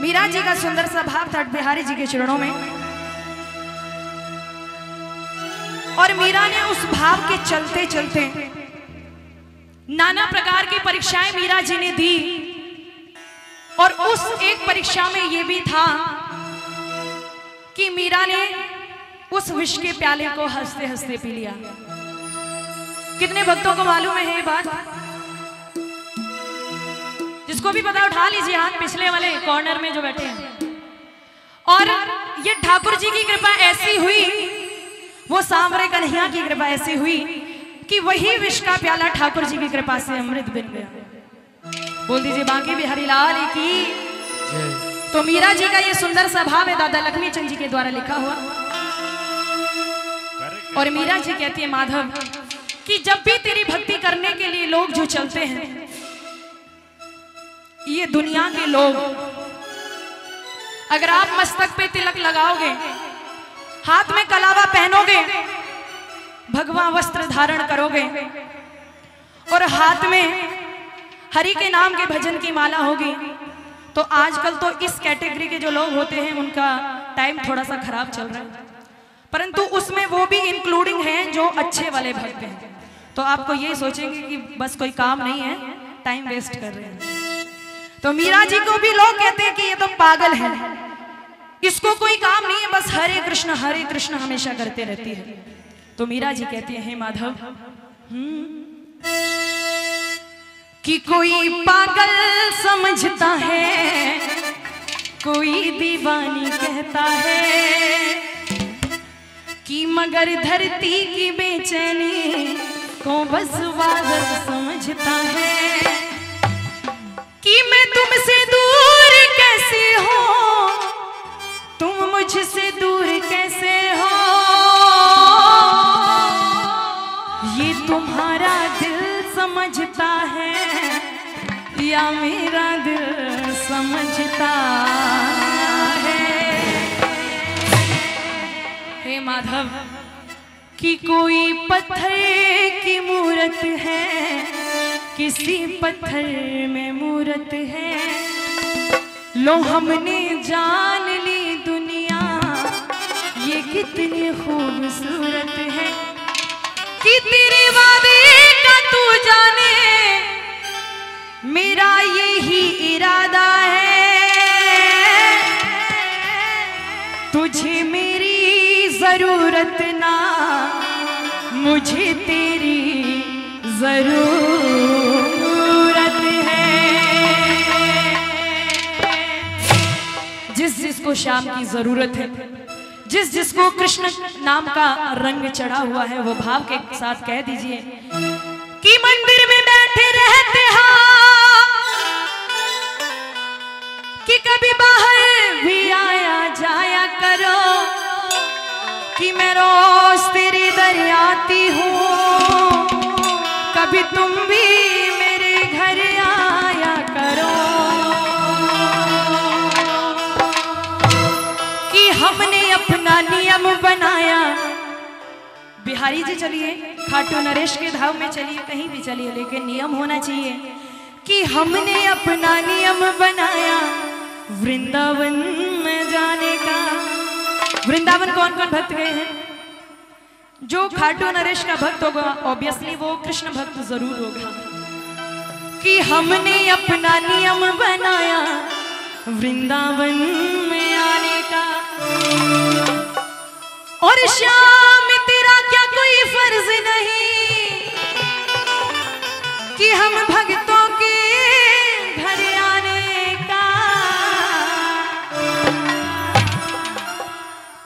मीरा जी का सुंदर सा भाव था बिहारी जी के चरणों में। और मीरा ने उस भाव के चलते चलते नाना प्रकार की परीक्षाएँ मीरा जी ने दी। और उस एक परीक्षा में यह भी था कि मीरा ने उस विष के प्याले को हँसते हँसते पी लिया। कितने भक्तों को मालूम है ये बात? जिसको भी पता उठा लीजिए हाथ पिछले वाले कॉर्नर में जो बैठे हैं। और ये ठाकुर जी की कृपा ऐसी हुई, वो सांवरे कन्हैया की कृपा ऐसी हुई, कि वही विष का प्याला ठाकुर जी की कृपा से अमृत बन गया। बोल दीजिए, बाकी बिहारी लाल की। तो मीरा जी का ये सुंदर सा भाव है, दादा लक्ष्मी चंद जी के द्वारा लिखा हुआ। और मीरा जी कहती है, माधव, कि जब भी तेरी भक्ति करने के लिए लोग जो चलते हैं ये दुनिया के लोग, अगर आप मस्तक पे तिलक लगाओगे, हाथ में कलावा पहनोगे भगवा वस्त्र धारण करोगे, और हाथ में हरि के नाम के भजन की माला होगी तो आजकल तो इस कैटेगरी के जो लोग होते हैं, उनका टाइम थोड़ा सा खराब चल रहा है। परंतु उसमें वो भी इंक्लूडिंग हैं जो अच्छे वाले भक्त हैं। तो आपको ये सोचेंगे कि बस कोई काम नहीं है टाइम वेस्ट कर रहे हैं। तो मीरा जी को भी लोग कहते हैं कि ये तो पागल है। इसको कोई काम नहीं है बस हरे कृष्ण हरे कृष्ण हमेशा करते रहती है। तो मीरा जी कहती है माधव हम्म, कि कोई पागल समझता है कोई दीवानी कहता है कि मगर धरती की बेचैनी को बस बादल समझता है कि मैं तुमसे दूर कैसे हो? तुम मुझसे दूर कैसे हो? ये तुम्हारा दिल समझता है, या मेरा दिल समझता है? हे माधव, कि कोई पत्थर की मूरत है किसी पत्थर में मूरत है। लो, हमने जान ली दुनिया, ये कितनी खूबसूरत है। कि तेरे वादे का तू जाने, मेरा यही इरादा है। तुझे मेरी ज़रूरत ना, मुझे तेरी ज़रूरत जिसको शाम की ज़रूरत है, जिस जिसको कृष्ण नाम का रंग चढ़ा हुआ है, वो भाव के साथ कह दीजिए कि मंदिर में बैठे रहते कि कभी बाहर भी आया जाया करो कि मैं रोज तेरी दरियाती हूँ, कभी तुम भी अपना नियम बनाया। बिहारी जी चलिए, खाटू नरेश के धाव में चलिए, कहीं भी चलिए, लेकिन नियम होना चाहिए कि हमने अपना नियम बनाया। वृंदावन में जाने का। वृंदावन कौन कौन भक्त गए हैं? जो खाटू नरेश का भक्त होगा ऑब्वियसली वो कृष्ण भक्त ज़रूर होगा। कि हमने अपना नियम बनाया, वृंदावन में आने का। और श्याम तेरा क्या कोई फ़र्ज़ नहीं? कि हम भक्तों के घर आने का।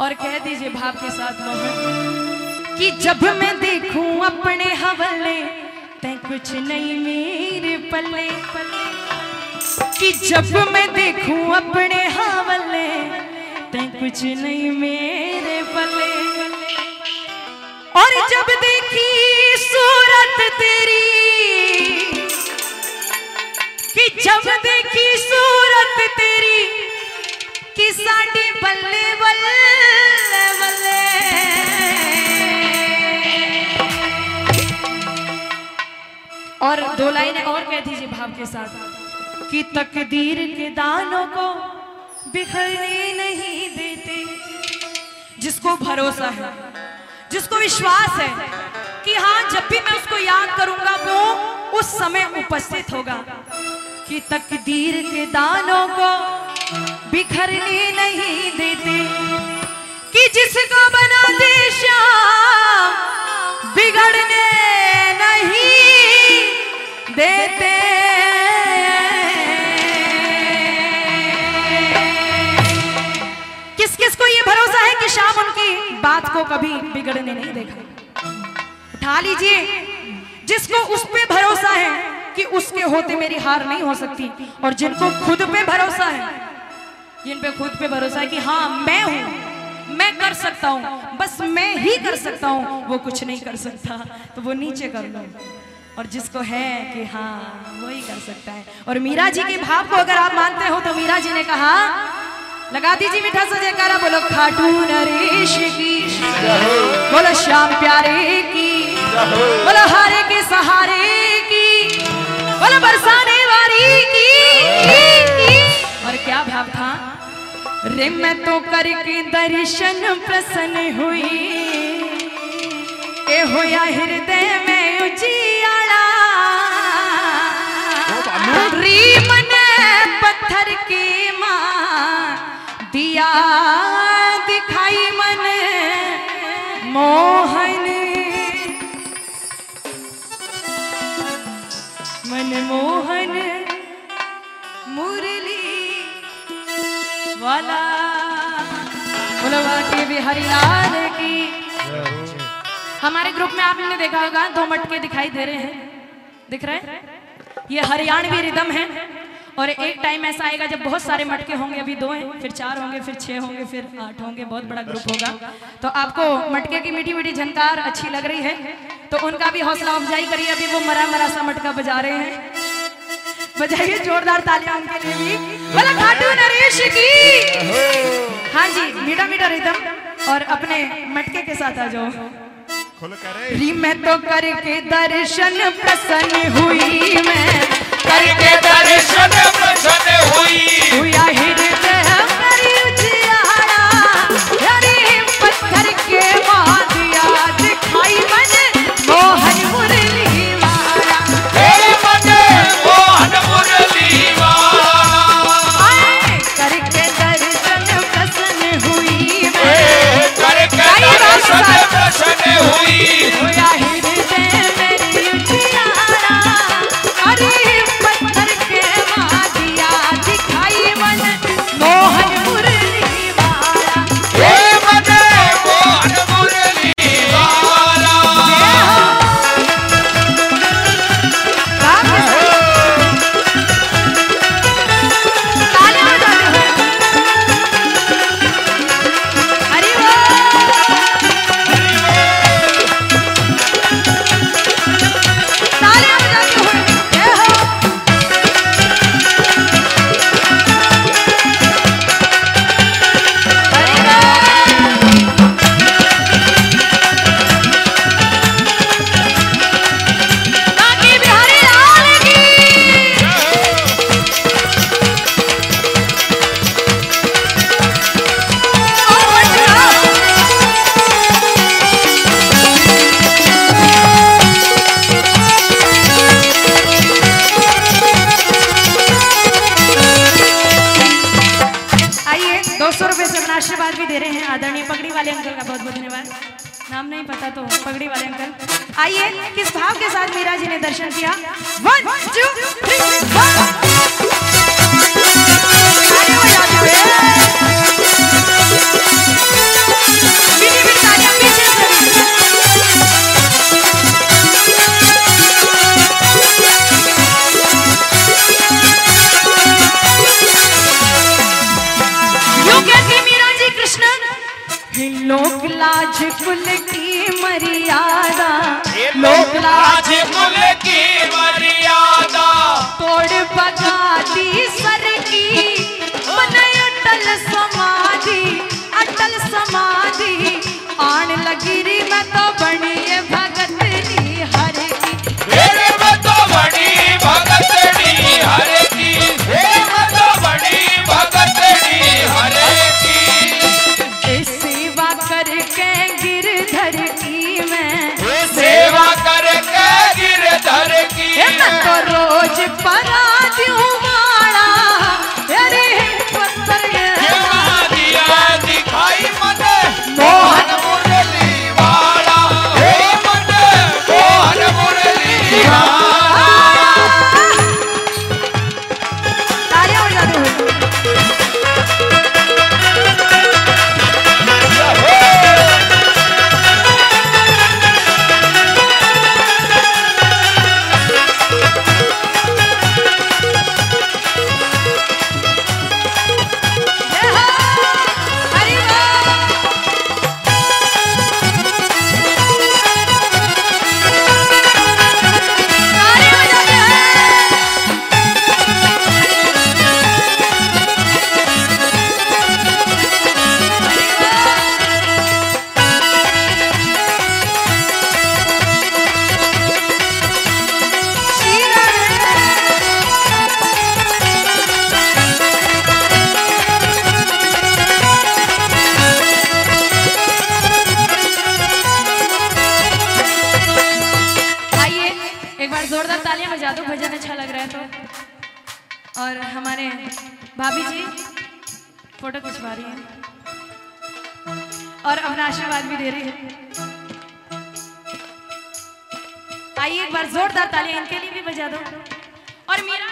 और कह दीजिए भाव के साथ मोहन कि जब मैं देखूँ अपने हवले, तै कुछ नहीं मेरे पल्ले पल्ले कि जब मैं देखूँ अपने हवले, तै कुछ नहीं मेरे पल्ले और जब देखी सूरत तेरी कि जब देखी सूरत तेरी कि साडी बल्ले बल्ले और दो लाइनें और कह दीजिए भाव के साथ कि तकदीर के दानों को बिखरने नहीं देते, जिसको भरोसा है। जिसको विश्वास है कि हाँ जब भी मैं उसको याद करूँगा, वो उस समय उपस्थित होगा। कि तकदीर के दानों को बिखरने नहीं देते, कि जिसका बना दे श्याम, बिगड़ने नहीं देते। किस किस को ये भरोसा है कि शाम उनकी बात को कभी बिगड़ने नहीं देखा। उठा लीजिए। जिसको उस पे भरोसा है कि उसके होते मेरी हार नहीं हो सकती, और जिनको खुद पे भरोसा है, जिन पे खुद पे भरोसा है कि हाँ मैं हूँ, मैं कर सकता हूँ, बस मैं ही कर सकता हूँ, वो कुछ नहीं कर सकता तो वो नीचे कर लो। और जिसको है कि हाँ वो ही कर सकता है। और मीरा जी के भाव को अगर आप मानते हो तो मीरा जी ने कहा, लगा दीजिए मीठा सा जयकारा, बोलो खाटू नरेश श्याम प्यारे की, बोलो हारे के सहारे की, बोलो बरसाने वाली की। और क्या भाव था रे, मैं तो करके दर्शन प्रसन्न हुई ए होया हृदय में उजियाला री मन पत्थर के माँ, दिया दिखाई मन मोहन। मन मोहन मुरली वाला। बुलवा के बिहारी लाल की। हमारे ग्रुप में आपने देखा होगा, दो मटके दिखाई दे रहे हैं। दिख रहे हैं? ये हरियाणवी रिदम है। और एक टाइम ऐसा आएगा जब बहुत सारे मटके होंगे अभी दो हैं फिर चार होंगे फिर छह होंगे फिर आठ होंगे बहुत बड़ा ग्रुप होगा। तो आपको मटके की मीठी मीठी झनकार अच्छी लग रही है तो उनका भी हौसला अफजाई करिए अभी वो मरा मरा सा मटका बजा रहे हैं। बजाइए जोरदार तालियाँ उनके लिए भी। बोला खाटू नरेश की। हाँ जी मीठा मीठा रिदम और अपने मटके के साथ आ जाओ। री मैं तो करके दर्शन प्रसन्न हुई मैं। करके दर्शन प्रसन्न हुई। हुआ हृदय तो पगड़ी वाले अंकल। आइए, किस भाव के साथ मीरा जी ने दर्शन किया? वन टू थ्री भाभी जी, फ़ोटो खिंचवा रही है। और अपना आशीर्वाद भी दे रही है। आइए एक बार जोरदार तालियाँ इनके लिए भी बजा दो। और मीरा,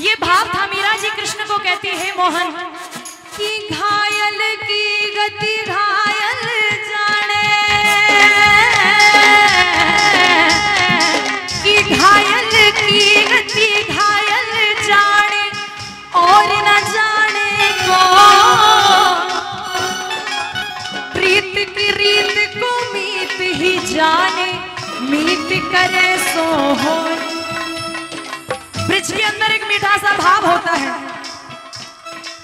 ये भाव था मीरा जी कृष्ण को कहती है, मोहन, कि घायल की गति घायल जाने। कि घायल और न जाने को प्रीत की रीत को मीत ही जाने, मीत करे सो हो। ब्रिज के अंदर एक मीठा सा भाव होता है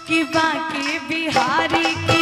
कि बाकी बिहारी की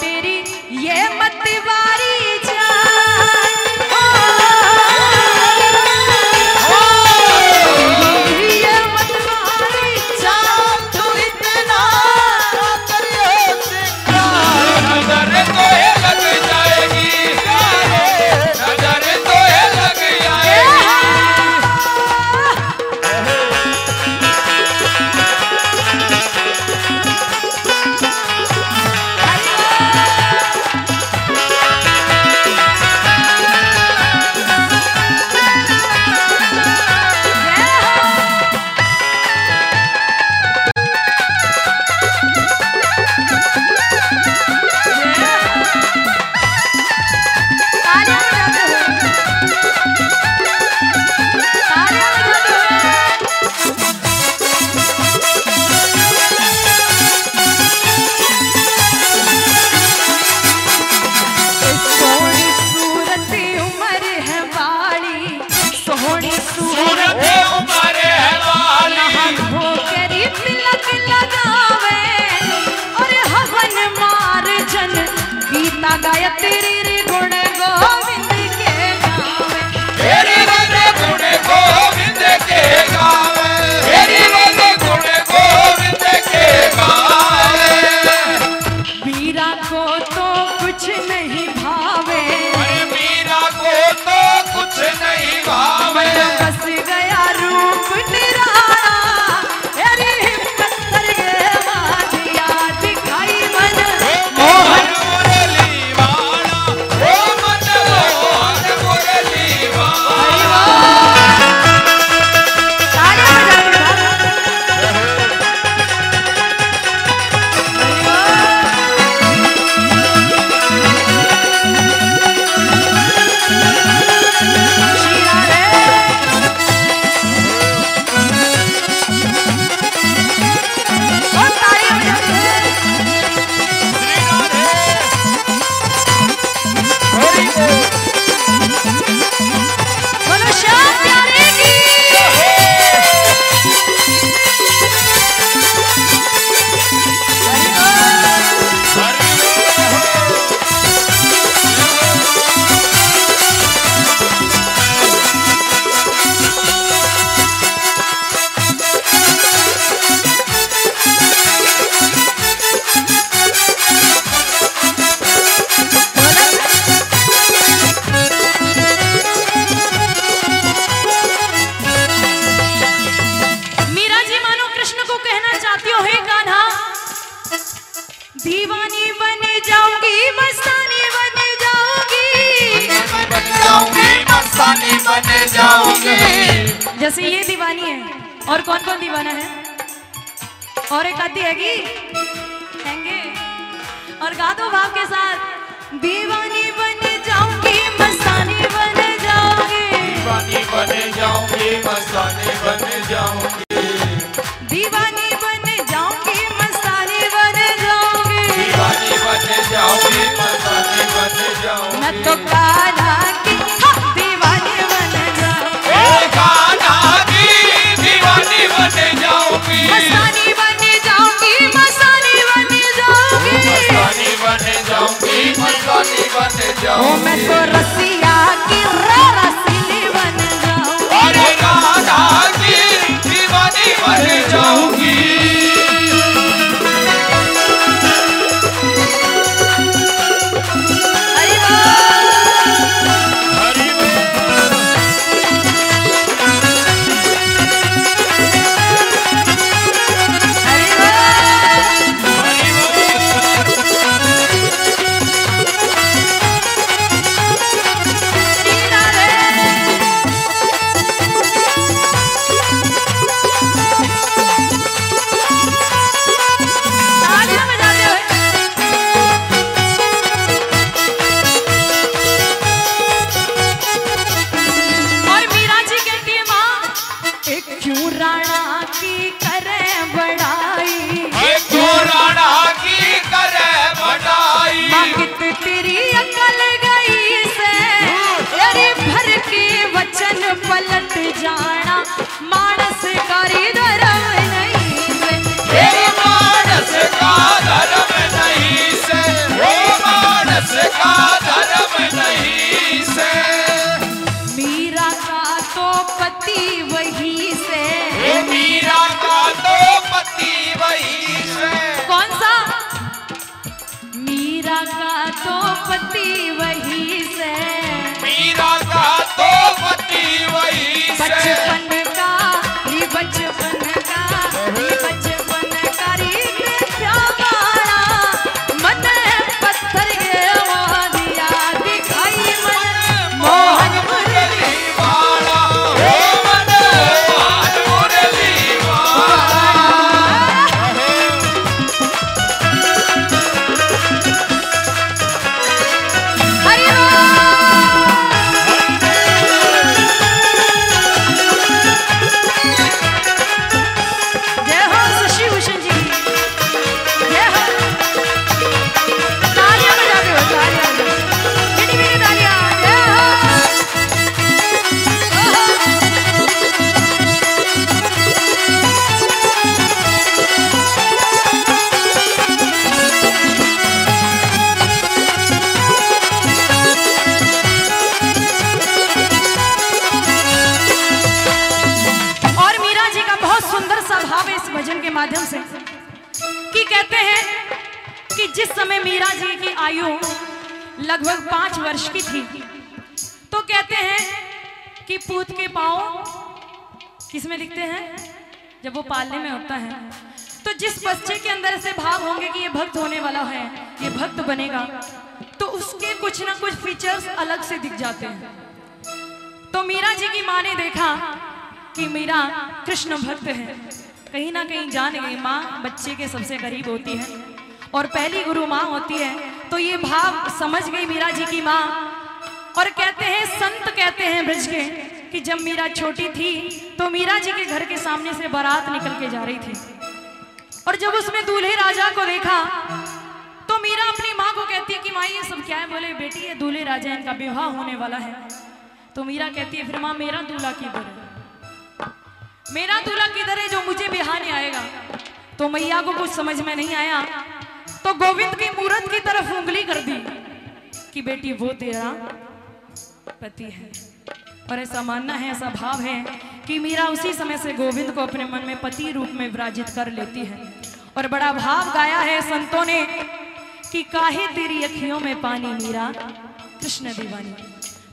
तेरी ये मत मतवा बन ओ जाऊँगी बनेगा तो उसके कुछ ना कुछ फीचर्स अलग से दिख जाते हैं। तो मीरा जी की माँ ने देखा कि मीरा कृष्ण भक्त है। कहीं ना कहीं जान गई, माँ बच्चे के सबसे करीब होती है। और पहली गुरु माँ होती है तो ये भाव समझ गई मीरा जी की माँ। और कहते हैं, संत कहते हैं ब्रज के, कि जब मीरा छोटी थी तो मीरा जी के घर के सामने से बारात निकल के जा रही थी। और जब उसमें दूल्हे राजा को देखा मीरा अपनी माँ को कहती है कि माँ, ये सब क्या है? बोले, बेटी, ये दूल्हे राजा इनका विवाह होने वाला है। तो मीरा कहती है, फिर माँ, मेरा दूल्हा किधर है? मेरा दूल्हा किधर है जो मुझे बिहाने आएगा? तो मैया को कुछ समझ में नहीं आया। तो गोविंद की मूर्त की तरफ़ उंगली कर दी कि बेटी, वो तेरा पति है। और ऐसा मानना है, ऐसा भाव है कि मीरा उसी समय से गोविंद को अपने मन में पति रूप में विराजित कर लेती है। और बड़ा भाव गाया है संतों ने कि काहे तेरी अखियों में पानी मीरा? कृष्ण दीवानी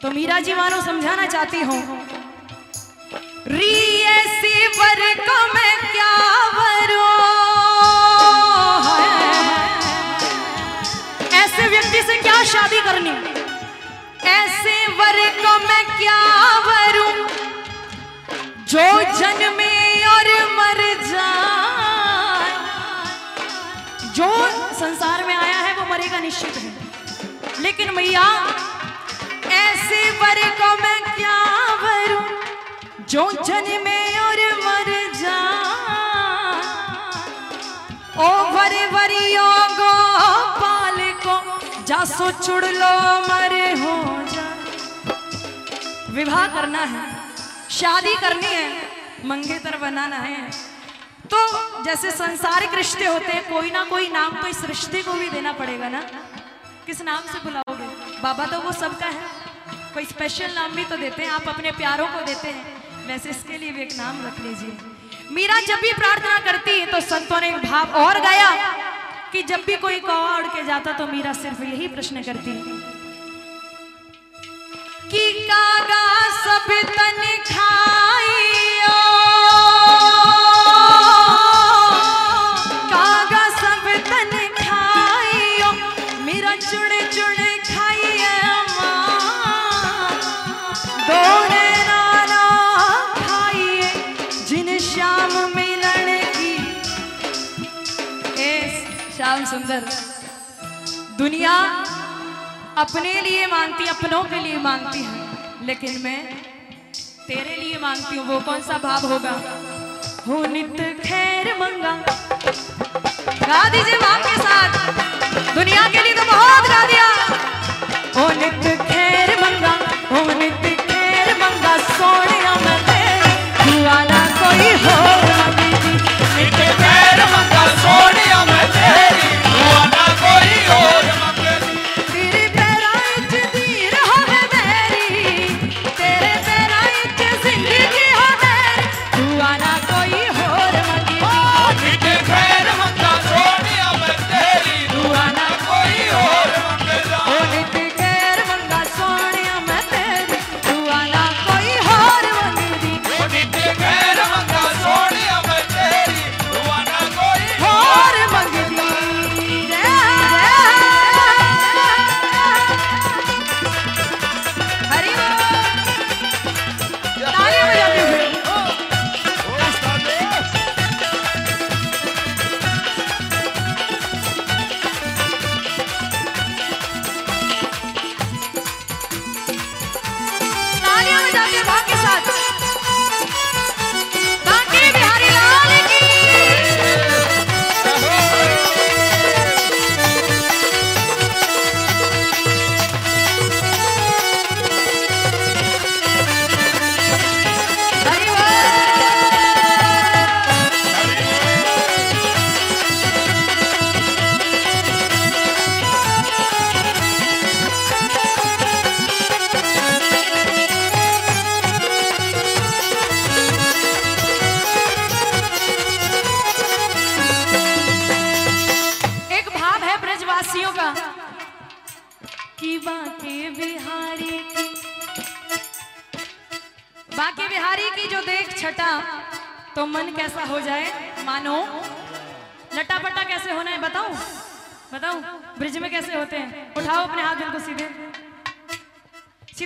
तो मीरा जी मानो समझाना चाहती हूँ। री ऐसी वर को मैं क्या वरो? ऐसे व्यक्ति से क्या शादी करनी? ऐसे वर को मैं क्या वरूं? जो जन्मे और मर जाए। जो संसार में आया मरेगा निश्चित है। लेकिन मैया, ऐसे वर को मैं क्या वरूं जो जन्मे और मर जाए ओ वर वरियो गोपाल को जासो चुड़ लो, मरे हो जा। विवाह करना है, शादी करनी है, मंगेतर बनाना है। तो जैसे संसारिक रिश्ते होते हैं, कोई ना कोई नाम तो इस रिश्ते को भी देना पड़ेगा ना? किस नाम से बुलाओगे? बाबा तो वो सबका है। कोई स्पेशल नाम भी तो देते हैं, आप अपने प्यारों को देते हैं। वैसे इसके लिए भी एक नाम रख लीजिए। मीरा जब भी प्रार्थना करती है तो संतों ने एक भाव और गाया कि जब भी कोई कौवा उड़ के जाता तो मीरा सिर्फ़ यही प्रश्न करती कि कागा सब तन खाइयो सुंदर दुनिया अपने लिए मांगती, अपनों के लिए मांगती है। लेकिन मैं तेरे लिए मांगती हूँ, वो कौन सा भाव होगा? हो नित खैर मंगा। गा दीजिए माँ के साथ। दुनिया के लिए तो बहुत गा दिया। हो नित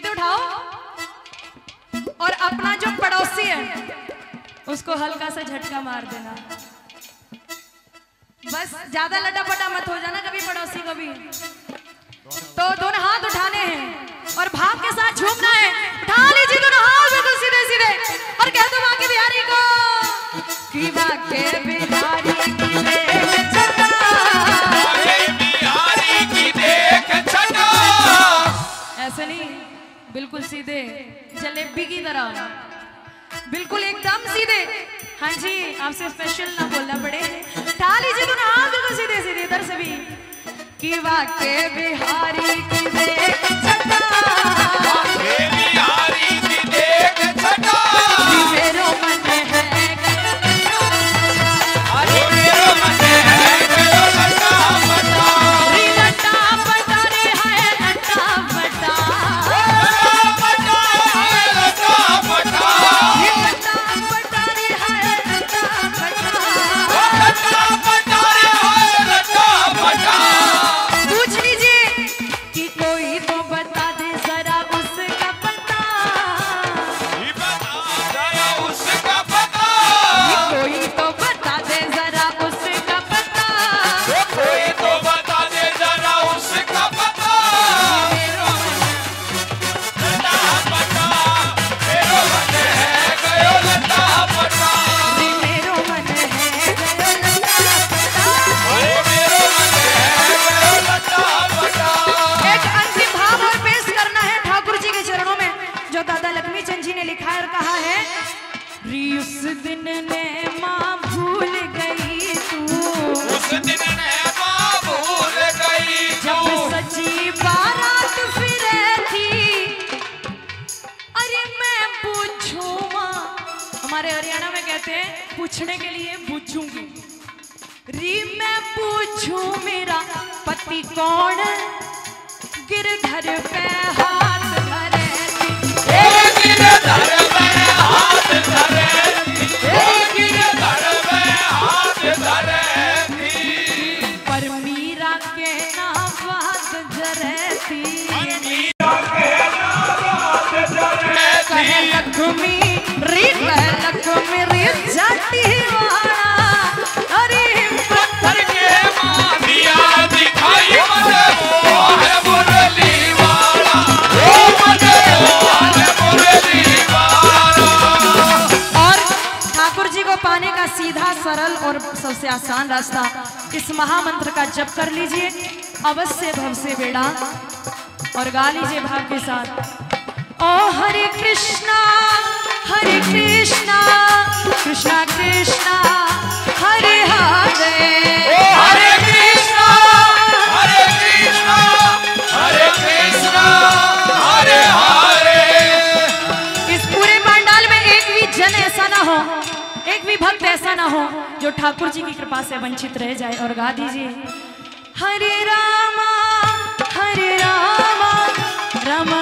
सीधे उठाओ। और अपना जो पड़ोसी है, उसको हल्का सा झटका मार देना। बस ज़्यादा लटापटा मत हो जाना कभी पड़ोसी को भी तो दोनों हाथ उठाने हैं और भाव के साथ झूमना है। उठा लीजिए दोनों हाथ बिल्कुल सीधे सीधे और कह दो बाके बिहारी को कि बिहारी बिल्कुल सीधे। जलेबी की तरह। बिल्कुल एकदम सीधे। हाँ जी, आपसे स्पेशल ना बोलना पड़े। ताली लीजिए दोनों हाथ बिल्कुल सीधे सीधे, इधर से भी। कि वाके बिहारी की देख मैं पूछूँगा हमारे हरियाणा में कहते हैं, पूछने के लिए पूछूँगी री मैं पूछूँ, मेरा पति कौन गिरधर पे हाथ धरे। गिरधर पे सबसे आसान रास्ता इस महामंत्र का जप कर लीजिए। अवश्य भव से बेड़ा और गा लीजिए भाव के साथ। ओ हरे कृष्णा हरे कृष्णा कृष्णा कृष्णा हरे हरे। हरे कृष्णा हरे कृष्णा हरे कृष्णा हरे हरे। इस पूरे पांडाल में एक भी जन ऐसा ना हो एक भी भक्त ऐसा ना हो जो ठाकुर जी की कृपा से वंचित रह जाए और गा दीजिए। हरे रामा हरे रामा, राम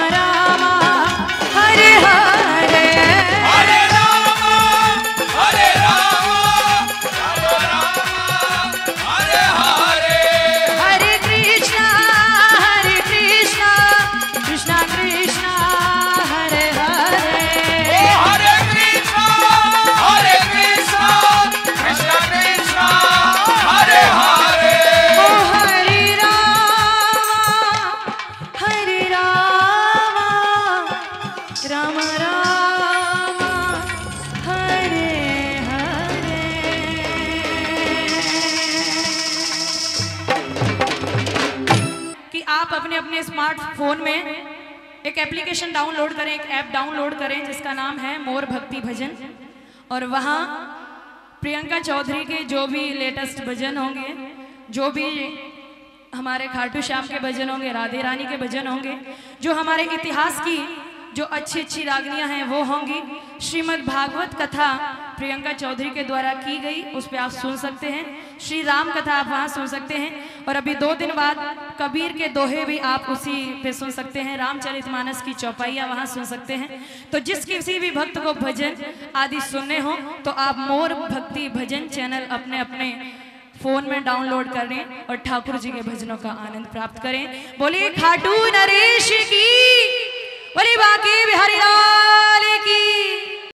अपने स्मार्टफ़ोन में एक एप्लीकेशन डाउनलोड करें, एक ऐप डाउनलोड करें, जिसका नाम है मोर भक्ति भजन। और वहाँ प्रियंका चौधरी के जो भी लेटेस्ट भजन होंगे, जो भी हमारे खाटू श्याम के भजन होंगे, राधे रानी के भजन होंगे, जो हमारे इतिहास की जो अच्छी अच्छी रागनियाँ हैं, वो होंगी। श्रीमद् भागवत कथा प्रियंका चौधरी के द्वारा की गई, उस पर आप सुन सकते हैं। श्री राम कथा आप वहाँ सुन सकते हैं। और अभी दो दिन बाद कबीर के दोहे भी आप उसी पे सुन सकते हैं। रामचरितमानस की चौपाइयाँ वहाँ सुन सकते हैं। तो जिस किसी भी भक्त को भजन आदि सुनने हो तो आप मोर भक्ति भजन चैनल अपने अपने फ़ोन में डाउनलोड करें और ठाकुर जी के भजनों का आनंद प्राप्त करें। बोलिए, खाटू नरेश की बोले बाकी बिहारी लाल की।